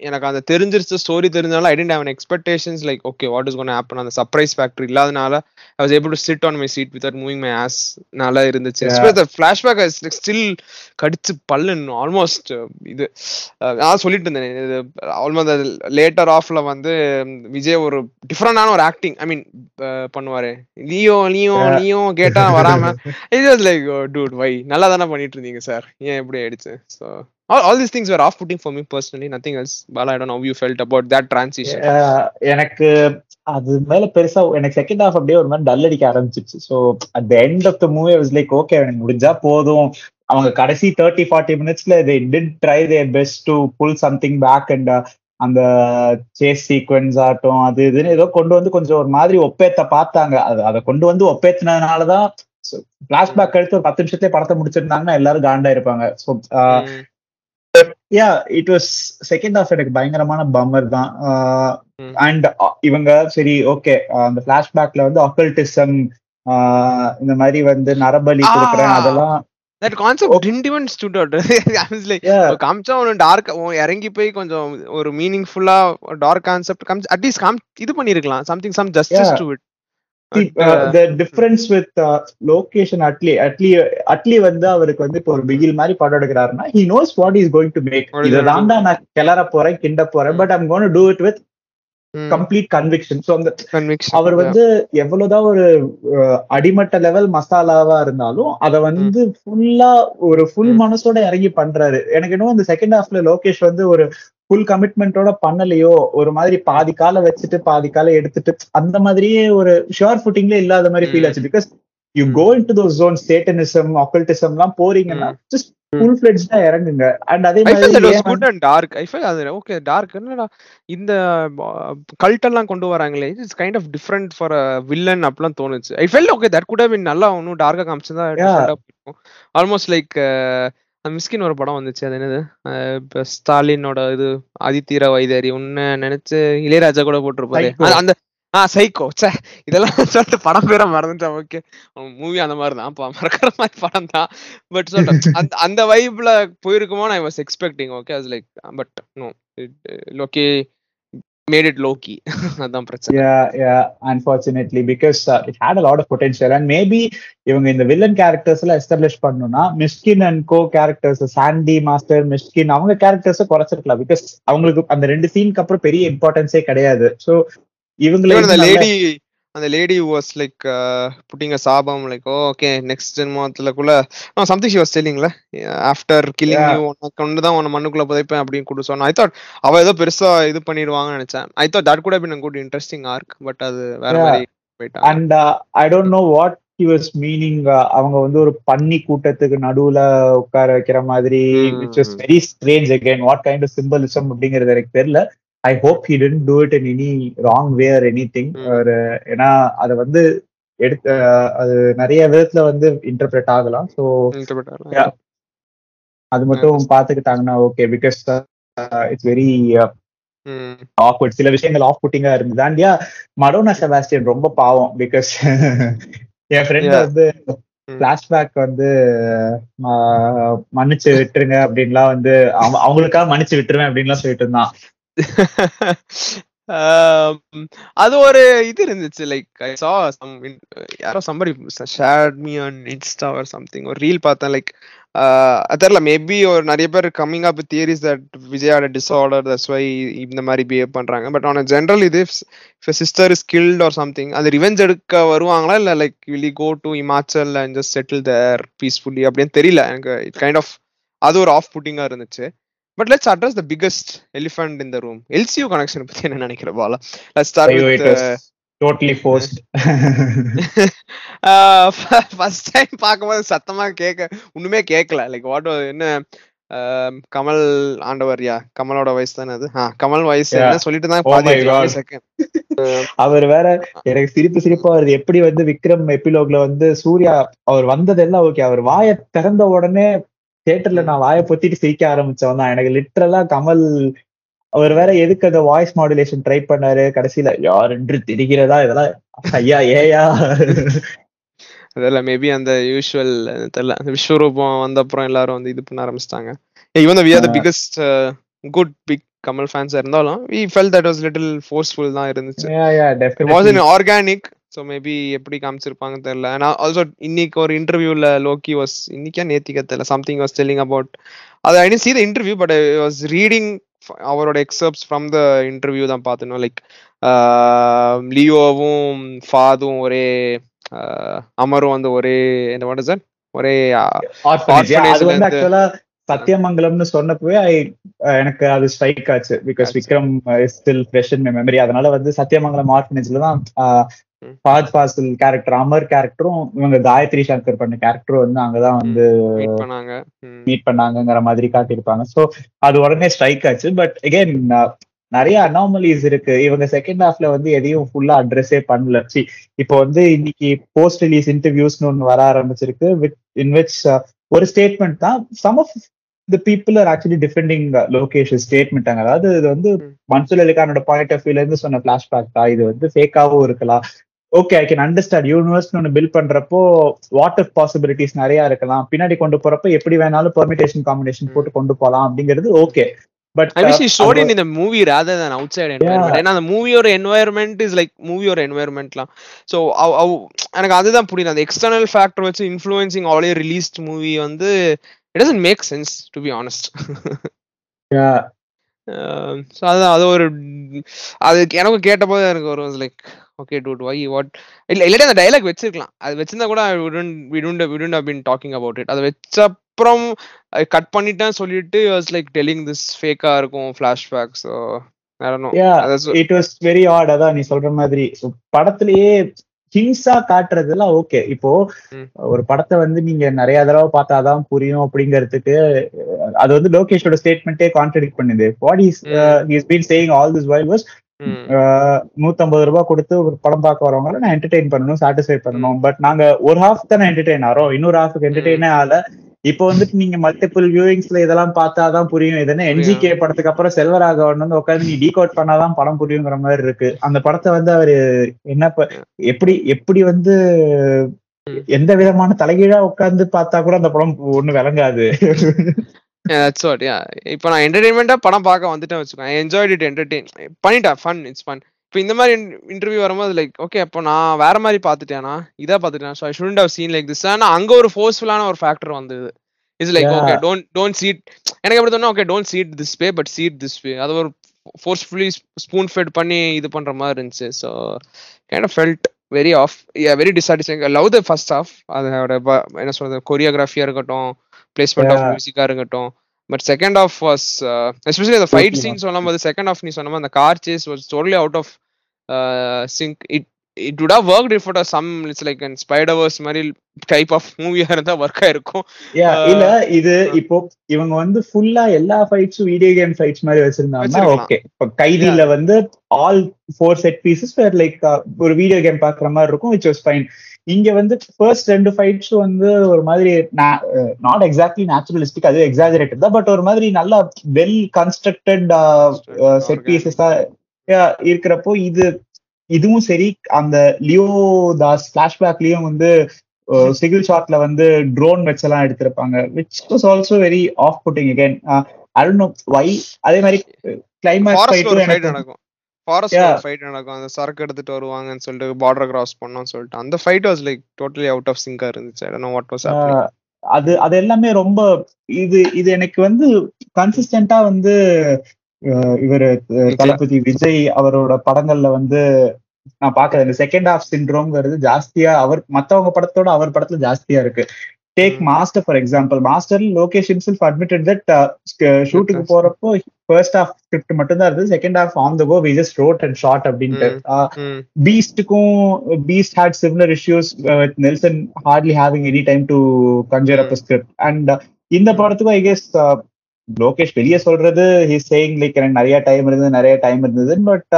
எனக்கு அந்த தெரிஞ்சிருச்சு story தெரிஞ்சாலும் I didn't have expectations like okay what is gonna happen அந்த surprise factor இல்லாதனால I was able to sit on my seat with moving my ass நல்லா இருந்துச்சு. Flashback still கடிச்சு பல்லு ஆல்மோஸ்ட் இது நான் சொல்லிட்டு இருந்தேன் இது ஆல்மோஸ்ட் லேட்டர் ஆஃப்ல வந்து விஜய் ஒரு டிஃப்ரெண்டான ஒரு ஆக்டிங் ஐ மீன் பண்ணுவாரு. Leo Leo. லியோ கேட்டா வராம வாஸ் லைக் டூட் வை நல்லா தானே பண்ணிட்டு இருந்தீங்க சார் ஏன் எப்படி ஆயிடுச்சு? So all, all these things were off putting for me personally nothing else. Bala i don't know how you felt about that transition. எனக்கு அது மேல பெருசா எனக்கு செகண்ட் ஹாஃப் அப்படியே ஒரு மாதிரி டல் அடிக்க ஆரம்பிச்சிருச்சு. So at the end of the movie was like okay எனக்கு முடிஞ்சா போதும். அவங்க கடைசி தேர்ட்டி ஃபார்ட்டி மினிட்ஸ்ல they did try their best to pull something back and அந்த சேஸ் சீக்வன்ஸ் ஆகட்டும் அது இதுன்னு ஏதோ கொண்டு வந்து கொஞ்சம் ஒரு மாதிரி ஒப்பேத்த பார்த்தாங்க. அது அதை கொண்டு வந்து ஒப்பேத்தினதுனாலதான் பிளாஷ்பேக் அடுத்து ஒரு பத்து நிமிஷத்துலயே படத்தை முடிச்சிருந்தாங்கன்னா எல்லாரும் காண்டா இருப்பாங்க so Mm, yeah it was second half எனக்கு பயங்கரமான பம்மர் தான். அண்ட் இவங்க சரி ஓகே அந்த பிளாஷ்பேக்ல வந்து அக்கல்டிசம் இந்த மாதிரி வந்து நரபலி. கொடுக்குறேன் அதெல்லாம் that concept didn't even stood out i was like Yeah. காமிச்சா ஒன்று டார்க் இறங்கி போய் கொஞ்சம் ஒரு மீனிங்ஃபுல்லா டார்க் கான்செப்ட் காமிச்சு அட்லீஸ்ட் காம் இது பண்ணிருக்கலாம் something some justice. To it the difference with Lokesh and Atlee Atlee Atlee வந்து அவருக்கு வந்து இப்போ ஒரு பிகில் மாதிரி படம் எடுக்கிறாருன்னா he knows what is going to make What is இதை gonna தாண்டா நான் கிளற போறேன் கிண்ட போறேன் but I'm gonna do it with complete conviction so அந்த அவர் வந்து எவ்வளவுதான் ஒரு அடிமட்ட லெவல் மசாலாவா இருந்தாலும் அத வந்து ஃபுல்லா ஒரு ஃபுல். மனசோட இறங்கி பண்றாரு. எனக்கு இன்னும் இந்த செகண்ட் ஹாஃப்ல லோகேஷ் வந்து ஒரு ஃபுல் கமிட்மெண்டோட பண்ணலையோ ஒரு மாதிரி பாதி காலை வச்சுட்டு பாதி காலை எடுத்துட்டு அந்த மாதிரியே ஒரு ஷுவர் ஃபுட்டிங்ல இல்லாத மாதிரி ஃபீல். ஆச்சு. Because you. Go in to those zone satanism occultism எல்லாம் போறீங்கன்னா ஜஸ்ட். ஃபுல் ஃபிளெட்ஜா இறங்குங்க. அண்ட் அதே மாதிரி good and dark I felt அது ஓகே டார்க் என்னடா இந்த கல்ட் எல்லாம் கொண்டு வராங்களே it's kind of different for villain அப்படிலாம் தோணுச்சு. I felt okay that could been நல்லா இன்னும் டார்க்கா காமிச்சிருந்தா ஆல்மோஸ்ட் லைக் மிஸ்கின் ஒரு படம் வந்துச்சு. அது என்னது? இப்ப ஸ்டாலினோட இது அதித்தீர வைதேரி உன்ன நினைச்சு இளையராஜா கூட போட்டிருப்பாரு. அந்த- ஆ சைக்கோ. ச்சே இதெல்லாம் சொல்லிட்டு படம் பேரை மறந்துட்டேன். ஓகே. மூவி அந்த மாதிரி தான். மறக்கிற மாதிரி படம் தான். பட் சொல்றேன். அந்த அந்த வைப்ல போயிருக்குமோ ஐ வாஸ் எக்ஸ்பெக்டிங் ஓகே அது like but no Loki it Loki அதான் பிரச்சனை. Yeah yeah unfortunately because uh, it had a lot of potential. And maybe இவங்க இந்த வில்லன் கேரக்டர்ஸ் எல்லாம் எஸ்டாப்ளிஷ் பண்ணணும்னா Mysskin and co characters Sandy master Mysskin அவங்க characters குறைச்சிருக்கலாம். Because அவங்களுக்கு அந்த ரெண்டு சீனுக்கு அப்புறம் பெரிய இம்பார்ட்டன்ஸே கிடையாது. சோ இவங்களை அந்த lady was like putting a சாபம் லைக் ஓகே நெக்ஸ்ட் ஜென்மத்துலக்குள்ள சம்திங் ஷி வாஸ் டெல்லிங்ல ஆஃப்டர் கில்லிங். யூ உனக்கு ஒன்று தான் உன்னை மண்ணுக்குள்ள புதைப்பேன் அப்படின்னு கூட சொன்னா ஐ தாட் அவ ஏதோ பெருசா இது பண்ணிடுவாங்கன்னு நினைச்சேன் I thought that could been good interesting arc but அது வேற. மாதிரி போயிட்டாங்க and I don't know what was meaning அவங்க வந்து ஒரு பன்னி கூட்டத்துக்கு நடுவுல உட்கார வைக்கிற மாதிரி ம். Very strange again what kind of symbolism அப்படிங்கிறது எனக்கு தெரியல I hope he didn't do it in any wrong way or anything. ஒரு ஏன்னா அதை வந்து எடுத்து அஹ், அது நிறைய விதத்துல வந்து இன்டர்பிரட் ஆகலாம் ஸோ. அது மட்டும் பாத்துக்கிட்டாங்கன்னா okay because it's very. Awkward சில விஷயங்கள் ஆஃப் புட்டிங்கா இருந்தது அண்ட் யா மடோனா செபாஸ்டியன் ரொம்ப பாவம் பிகாஸ் என் ஃப்ரெண்ட் Yeah. வந்து. பிளாஷ்பேக் வந்து ஆஹ், மன்னிச்சு விட்டுருங்க அப்படின்லாம் வந்து அவ- அவங்களுக்காக மன்னிச்சு விட்டுருவேன் அப்படின்லாம் சொல்லிட்டு இருந்தான் Um, அது ஒரு இது இருந்துச்சு. லைக் ஐ சா சம் யாரோ somebody shared me on Insta or something ஒரு ரீல் பார்த்தேன். லைக் uh, தெரியல. மேபி ஒரு நிறைய பேர் கம்மிங் அப் தியரிஸ் தட் விஜயோட டிஸார்டர் தட்ஸ் வை இந்த மாதிரி பிஹேவ் பண்றாங்க. பட் ஆன் ஜென்ரல் இது sister is guilt or something அது ரிவெஞ்ச் எடுக்க வருவாங்களா? இல்ல like will he go to Himachal and just settle there peacefully அப்படின்னு தெரியல. எனக்கு இட் கைண்ட் ஆஃப் அது ஒரு ஆஃப் புட்டிங்கா இருந்துச்சு. But let's address the biggest elephant in the room LCU connection பத்தி என்ன நினைக்கிற Bala? Let's start with totally post first time பார்க்கும்போது சத்தமா கேட்க ஒண்ணுமே கேட்கல லைக் வாட் என்ன ஆஹ் கமல் ஆண்டவர் யா? கமலோட வயசு தானே அது? கமல் வயசு. என்ன சொல்லிட்டு தான் Oh. பாதி செகண்ட் அவர் வேற எனக்கு சிரிப்பு சிரிப்பா வருது. எப்படி வந்து விக்ரம் எபிலோக்ல வந்து சூர்யா அவர் வந்ததெல்லாம் ஓகே அவர் வாயை திறந்த உடனே தியேட்டர்ல நான் வாயை பொத்திட்டு சிரிக்க ஆரம்பிச்சவன் தான் எனக்கு லிட்டரலா கமல் அவர் வேற எதுக்கு அந்த வாய்ஸ் மாடுலேஷன் ட்ரை பண்ணாரு? கடைசியில யார் என்று தெரிகிறதா? இதெல்லாம் ஐயா ஏயா? அதெல்லாம் மேபி அந்த யூஷுவல் தெரியல. அந்த விஸ்வரூபம் வந்த அப்புறம் எல்லாரும் வந்து இது பண்ண ஆரம்பிச்சிட்டாங்க. Even we are the. Biggest good big Kamal fans இருந்தாலும் we felt that was little forceful தான் இருந்துச்சு. Was in organic so maybe எப்படி காமிச்சிருப்பாங்க தெரியல. நான் ஆல்சோ இன்னைக்கு ஒரு இன்டர்வியூல லோக்கி வாஸ் இன்னைக்கா நேத்திக்கா தெரியல. சம்திங் வாஸ் டெல்லிங் அபவுட் அது I see the interview but I was reading அவரோட எக்ஸப்ட்ஸ் ஃப்ரம் த இன்டர்வியூ தான் பார்த்தணும் லைக் லியோவும் ஃபாதும் ஒரே ஆஹ் அமரும் வந்து ஒரே என்ன வாட் இஸ் ஒரே ஆக்சுவலா சத்தியமங்கலம்னு சொன்னப்பவே ஐ எனக்கு அது ஸ்ட்ரைக் ஆச்சு. Because. Vikram still fresh in memory அதனால வந்து சத்தியமங்கலம் ஆர்ஃபனேஜ்ல தான். ஃபாத் ஃபாசில் கேரக்டர் அமர் கேரக்டரும் இவங்க காயத்ரி சங்கர் பண்ண கேரக்டரும் வந்து அங்கதான் வந்து மீட் பண்ணாங்க. ம். மீட் பண்ணாங்கங்கிற மாதிரி காட்டியிருப்பாங்க. சோ அது உடனே ஸ்ட்ரைக் ஆச்சு. பட் அகைன் நிறைய அனாமலிஸ் இருக்கு. இவங்க செகண்ட் ஹாஃப்ல வந்து எதையும் ஃபுல்லா அட்ரஸே பண்ணல. சி இப்போ வந்து இன்னைக்கு போஸ்ட் ரிலீஸ் இன்டர்வியூஸ்னு ஒன்று வர ஆரம்பிச்சிருக்கு. வித் இன் விச் ஒரு ஸ்டேட்மெண்ட் தான் some of the people are actually defending Lokesh statement அதாவது இது வந்து. மன்சூர் அலிகானோட பாயிண்ட் ஆஃப் வியூல இருந்து சொன்ன பிளாஷ்பேக் தான். இது வந்து ஃபேக்காவும் இருக்கலாம். Okay I can understand universe ஒன்று பில்ட் பண்றப்போ வாட்டர் பாசிபிலிட்டிஸ் நிறைய இருக்கலாம். பின்னாடி கொண்டு போறப்ப எப்படி வேணாலும் பெர்மிட்டேஷன் காம்பினேஷன் போட்டு கொண்டு போலாம் அப்படிங்கிறது okay but wish he showed it in the movie rather than outside environment. ஏன்னா அந்த மூவியோட என்வாயர்மெண்ட் இஸ் லைக் மூவியோட என்வாயர்மெண்ட்லாம் ஸோ எனக்கு அதுதான் புரியல அந்த எக்ஸ்டர்னல் ஃபேக்டர் வச்சு இன்ஃப்ளூயன்சிங் ஆல்ரெடி ரிலீஸ்ட் மூவி வந்து it doesn't make sense to be honest so அதுதான் அது ஒரு அது எனக்கு கேட்டபோது எனக்கு ஒரு like okay dude why what இல்ல இல்லாட்டி அந்த டைலாக் வச்சிருக்கலாம். அது வச்சிருந்தா கூட wouldn't wouldn't been talking about it அதை வச்ச அப்புறம் கட் பண்ணிட்டேன் சொல்லிட்டு வாஸ் லைக் டெல்லிங் திஸ் ஃபேக்கா இருக்கும் flashback so it was very odd அதான் நீ சொல்ற மாதிரி. படத்திலேயே ஹிங்ஸா காட்டுறதெல்லாம் ஓகே இப்போ. ஒரு படத்தை வந்து நீங்க நிறைய தடவை பார்த்தாதான் புரியும் அப்படிங்கிறதுக்கு அது வந்து லோகேஷோட ஸ்டேட்மெண்ட்டே கான்ட்ரடிக்ட் பண்ணுது. What is is been saying all this while was. நூத்தம்பது ரூபாய் கொடுத்து ஒரு படம் பார்க்க வரவங்கள நான் என்டர்டெயின் பண்ணணும் சாட்டிஸ்ஃபை பண்ணணும். பட் நாங்க ஒரு ஹாஃப் தானே என்டர்டெயின் ஆறோம். இன்னொரு ஹாஃப்க்கு என்டர்டெயினே ஆகல. இப்போ வந்துட்டு நீங்க மல்டிபிள் வியூவிங்ஸ்ல இதெல்லாம் பார்த்தாதான் புரியும். இதென்ன என்ஜிகே படத்துக்கு அப்புறம் செல்வராகவன் வந்து உட்காந்து நீ டீகோட் பண்ணாதான் படம் புரியுங்கிற மாதிரி இருக்கு. அந்த படத்தை வந்து அவரு என்ன எப்படி எப்படி வந்து. எந்த விதமான தலைகீழா உட்கார்ந்து பார்த்தா கூட அந்த படம் ஒண்ணு விளங்காது. தட்ஸ் வாட் யா இப்போ நான் என்டர்டைன்மெண்ட்டா படம் பார்க்க வந்துட்டேன் வச்சுக்கோங்க என்ஜாய்ட் இட் என்டர்டெயின் பண்ணிட்டேன் ஃபன் இட்ஸ் ஃபன் இப்போ இந்த மாதிரி இன்டர்வியூ வரும்போது லைக் ஓகே அப்போ நான் வேற மாதிரி பார்த்துட்டேனா? இதா பார்த்துட்டேன்? So I shouldn't have seen like this ஆனால் அங்க ஒரு ஃபோர்ஸ்ஃபுல்லான ஒரு ஃபேக்டர் வந்தது. It's like. Okay don't don't see it எனக்கு எப்படி தோணும் okay don't see it this way but see it this way அது ஒரு ஃபோர்ஸ்ஃபுல்லி ஸ்பூன் ஃபெட் பண்ணி இது பண்ற மாதிரி இருந்துச்சு. So kind of felt very off very dissatisfying love the first half அதோட என்ன சொல்றது கொரியோகிராஃபியா இருக்கட்டும் பிளேஸ்மெண்ட் ஆஃப். மியூசிக்கா இருக்கட்டும். But second half was especially அந்த ஃபைட் சீன் சொல்லும்போது செகண்ட் ஆஃப் நீ சொன்ன அந்த car chase was totally out of sync it it have worked if it was some it's like an spider-verse மாதிரி டைப் ஆஃப் மூவியா இருந்தா ஒர்க் ஆயிருக்கும் Uh, இல்ல இது இப்போ இவங்க வந்து ஃபுல்லா எல்லா ஃபைட்ஸும் வீடியோ கேம் ஃபைட்ஸ் மாதிரி வச்சிருந்தாங்கன்னா. ஓகே இப்போ கைதில வந்து all four set pieces like ஒரு வீடியோ கேம் பாக்குற மாதிரி இருக்கும் விச் வாஸ் ஃபைன் இங்க வந்து ஃபர்ஸ்ட் ரெண்டு ஃபைட்ஸும் வந்து ஒரு மாதிரி நாட் எக்ஸாக்ட்லி நேச்சுரலிஸ்டிக் அது எக்ஸாஜரேட்டட் தான் பட் ஒரு மாதிரி நல்ல வெல் கன்ஸ்ட்ரக்டட் செட் பீசஸ் தான் இருக்கிறப்போ இது இதுவும் சரி அந்த லியோ தாஸ் பிளாஷ்பேக்லயும் வந்து சிகில் ஷாட்ல வந்து ட்ரோன் வச்செல்லாம் எடுத்திருப்பாங்க. Which was also very off putting again no why அதே மாதிரி கிளைமேக்ஸ் நடக்கும். ஒரு ஃபைட் நடக்கும். அந்த சரக்கு எடுத்துட்டு வருவாங்கன்னு சொல்லிட்டு பார்டர் கிராஸ் பண்ணோம்னு சொல்லிட்டு. அந்த fight was like totally out of சிங்கா இருந்துச்சு. ஐ நோ வாட் வாஸ் அது அது எல்லாமே ரொம்ப இது இது எனக்கு வந்து கன்சிஸ்டன்டா வந்து இவர் தளபதி விஜய் அவரோட படங்கள்ல வந்து நான் பாக்குறேன். இந்த செகண்ட் ஹாஃப் சிண்ட்ரோம்ங்கிறது ஜாஸ்தியா அவர் மத்தவங்க படத்தோட அவர் படத்துல ஜாஸ்தியா இருக்கு. Take. Master for example Master Lokesh himself admitted that ஷூட்டுக்கு. போறப்போ ஃபர்ஸ்ட் ஹாஃப் ஸ்கிரிப்ட் மட்டும் தான் இருந்தது. Second half on the go we just wrote and shot அப்படின்ட்டு. பீஸ்டுக்கும் Beast had similar issues with Nelson hardly having any time to conjure up script and இந்த படத்துக்கும் I guess Lokesh வெளியே சொல்றது ஹிஸ் சேயிங் லைக் எனக்கு நிறைய டைம் இருந்தது நிறைய time இருந்தது பட்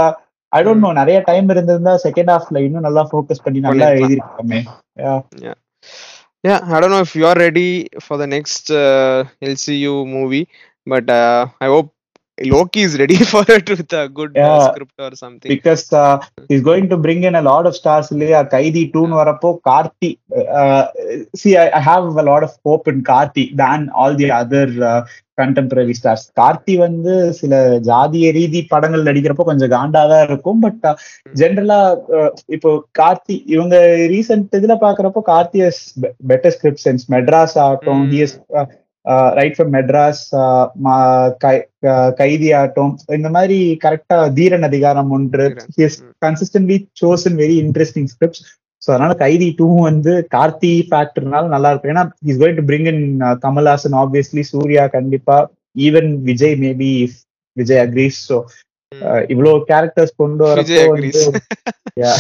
ஐ டோன்ட் நோ நிறைய டைம் இருந்திருந்தா செகண்ட் ஹாஃப்ல இன்னும் நல்லா ஃபோக்கஸ் பண்ணி நல்லா. எழுதிருக்கோமே don't know if you are ready for the next uh, LCU movie, but uh, I hope Loki is ready for it with a good uh, Yeah. script or something. Because is going to bring in a lot of stars இல்லையா கைதி டூன் வரப்போ Karthi see I have a lot of hope in Karthi than all the other contemporary stars Karthi வந்து சில ஜாதிய ரீதி படங்கள் நடிக்கிறப்போ கொஞ்சம் காண்டாதான் இருக்கும் பட் ஜென்ரலா இப்போ கார்த்தி இவங்க ரீசெண்ட் இதுல பாக்குறப்போ Karthi better script sense Madras ஆகட்டும் ரைட் ஃப்ரம் மெட்ராஸ் கைதி ஆகட்டும் இந்த மாதிரி கரெக்டா Theeran Adhigaaram Ondru. Consistently chosen very interesting scripts so அதனால கைதி டூ வந்து கார்த்தி ஃபேக்டர்னால நல்லா இருக்கும். ஏன்னா is going to bring in Kamal Haasan obviously Suriya கண்டிப்பா. Even Vijay maybe Vijay agrees so. இவ்வளவு கேரக்டர்ஸ் கொண்டு வரப்போ. Uh,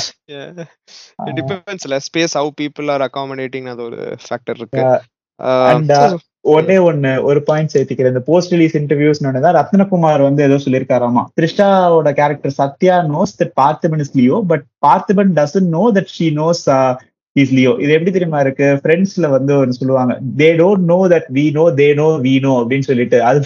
space how people are accommodating அது ஒரு factor இருக்கு. ஒன்னே ஒண்ணு ஒரு பாயிண்ட் சேர்த்துக்கிறேன். இந்த போஸ்ட் ரிலீஸ் இன்டர்வியூஸ் தான் ரத்னகுமார் வந்து ஏதோ சொல்லியிருக்காராமா. த்ரிஷாவோட character Sathya knows that Parthiban is Leo but Parthiban doesn't know that she knows is Leo இது எப்படி தெரியுமா இருக்கு? ஃப்ரெண்ட்ஸ்ல வந்து ஒரு சொல்லுவாங்க they don't know that we know they know we know அப்படின்னு சொல்லிட்டு. அது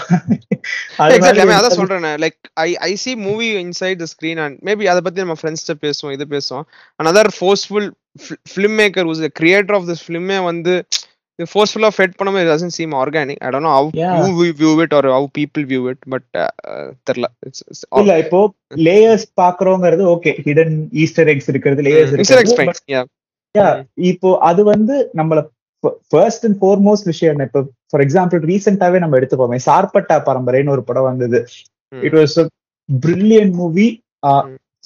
அதான் சொல்றேன். Like I I see movie inside the screen and maybe அதை பத்தி நம்ம ஃப்ரெண்ட்ஸ்ட பேசுவோம் இது பேசுவோம். Another forceful filmmaker the creator of this ஃபிலிமே வந்து ஃபோர்ஸ்ஃபுல்லா ஃபெட் பண்ணும்போது doesn't seem organic I don't know how. You view it or how people view it but தெரியல இல்ல இப்போ லேயர்ஸ் பாக்குறோங்கிறது ஓகே ஹிடன் ஈஸ்டர் எக்ஸ் இருக்கிறது லேயர்ஸ் எக்ஸ்பெக்ட் யா இப்போ அது வந்து நம்மள ஃபர்ஸ்ட் அண்ட் ஃபோர்மோஸ்ட் விஷயம் இப்போ ஃபார் எக்ஸாம்பிள் ரீசெண்டாவே நம்ம எடுத்துப்போமே சார்பட்டா பரம்பரைன்னு ஒரு படம் வந்தது. It was brilliant movie.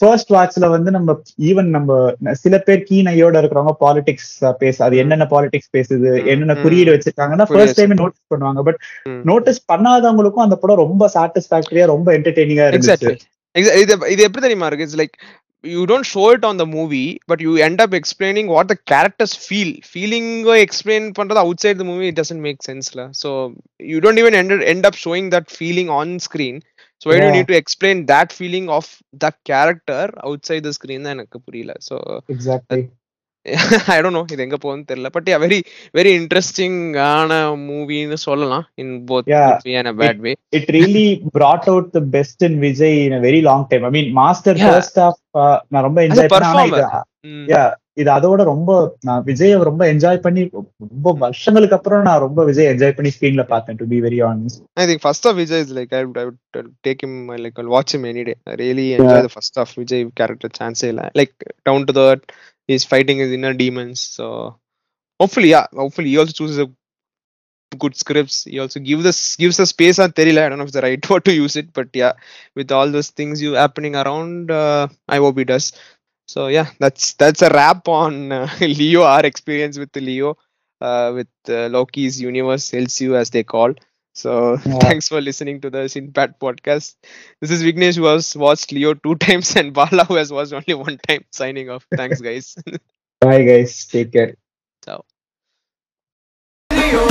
First வாட்ச்ல வந்து நம்ம ஈவன் நம்ம சில பேர் கீன் ஐயோட இருக்கிறவங்க பாலிடிக்ஸ் பேச அது. என்னென்ன பாலிடிக்ஸ் பேசுது. என்னென்ன. குறியீடு வச்சிருக்காங்கன்னா ஃபர்ஸ்ட் டைம் நோட்டீஸ் பண்ணுவாங்க பட். நோட்டீஸ் பண்ணாதவங்களுக்கும் அந்த படம் ரொம்ப சாட்டிஸ்பாக்டரியா ரொம்ப என்டர்டெய்னிங்கா இருந்துச்சு இது இது எப்படி தெரியுமா இருக்கு it's like you don't show it on the movie but you end up explaining what the characters feel feeling explain பண்றது outside the movie it doesn't make sense la. so you don't even end, end up showing that feeling on screen so why do you Yeah. need to explain that feeling of that character outside the screen தான் எனக்கு புரியல so exactly I don't know இது எங்க போகுதுன்னு தெரியல but very very interesting ஆன மூவின்னு சொல்லலாம் in both. And bad way it really brought out the best in Vijay in very long time I mean Master Yeah. First of நான் ரொம்ப enjoy. பண்ணேன் Yeah. இது அதோட ரொம்ப நான் விஜய் ரொம்ப என்ஜாய் பண்ணி ரொம்ப வருஷங்களுக்கு அப்புறம் நான் ரொம்ப விஜய் என்ஜாய் பண்ணி ஸ்கிரீன்ல பார்த்தேன் to be very honest I think first half Vijay is like I would, I would uh, take him uh, like I'll watch him any day. I really enjoy Yeah. the first half Vijay character chance like down to the earth. He's fighting his inner demons. So hopefully, yeah, hopefully he also chooses a good scripts. He also gives us gives us space on Terila. I don't know if it's the right word to use it, but yeah, with all those things you happening around, uh, I hope he does. So yeah, that's that's a wrap on uh, Leo. Our experience with Leo, uh, with uh, Loki's universe, LCU as they call. So yeah. thanks for listening to the Sinbad podcast. This is Vignesh who has watched Leo two times and Bala who has watched only one time. Signing off. Thanks, guys. Bye, guys. Take care. Ciao. Leo,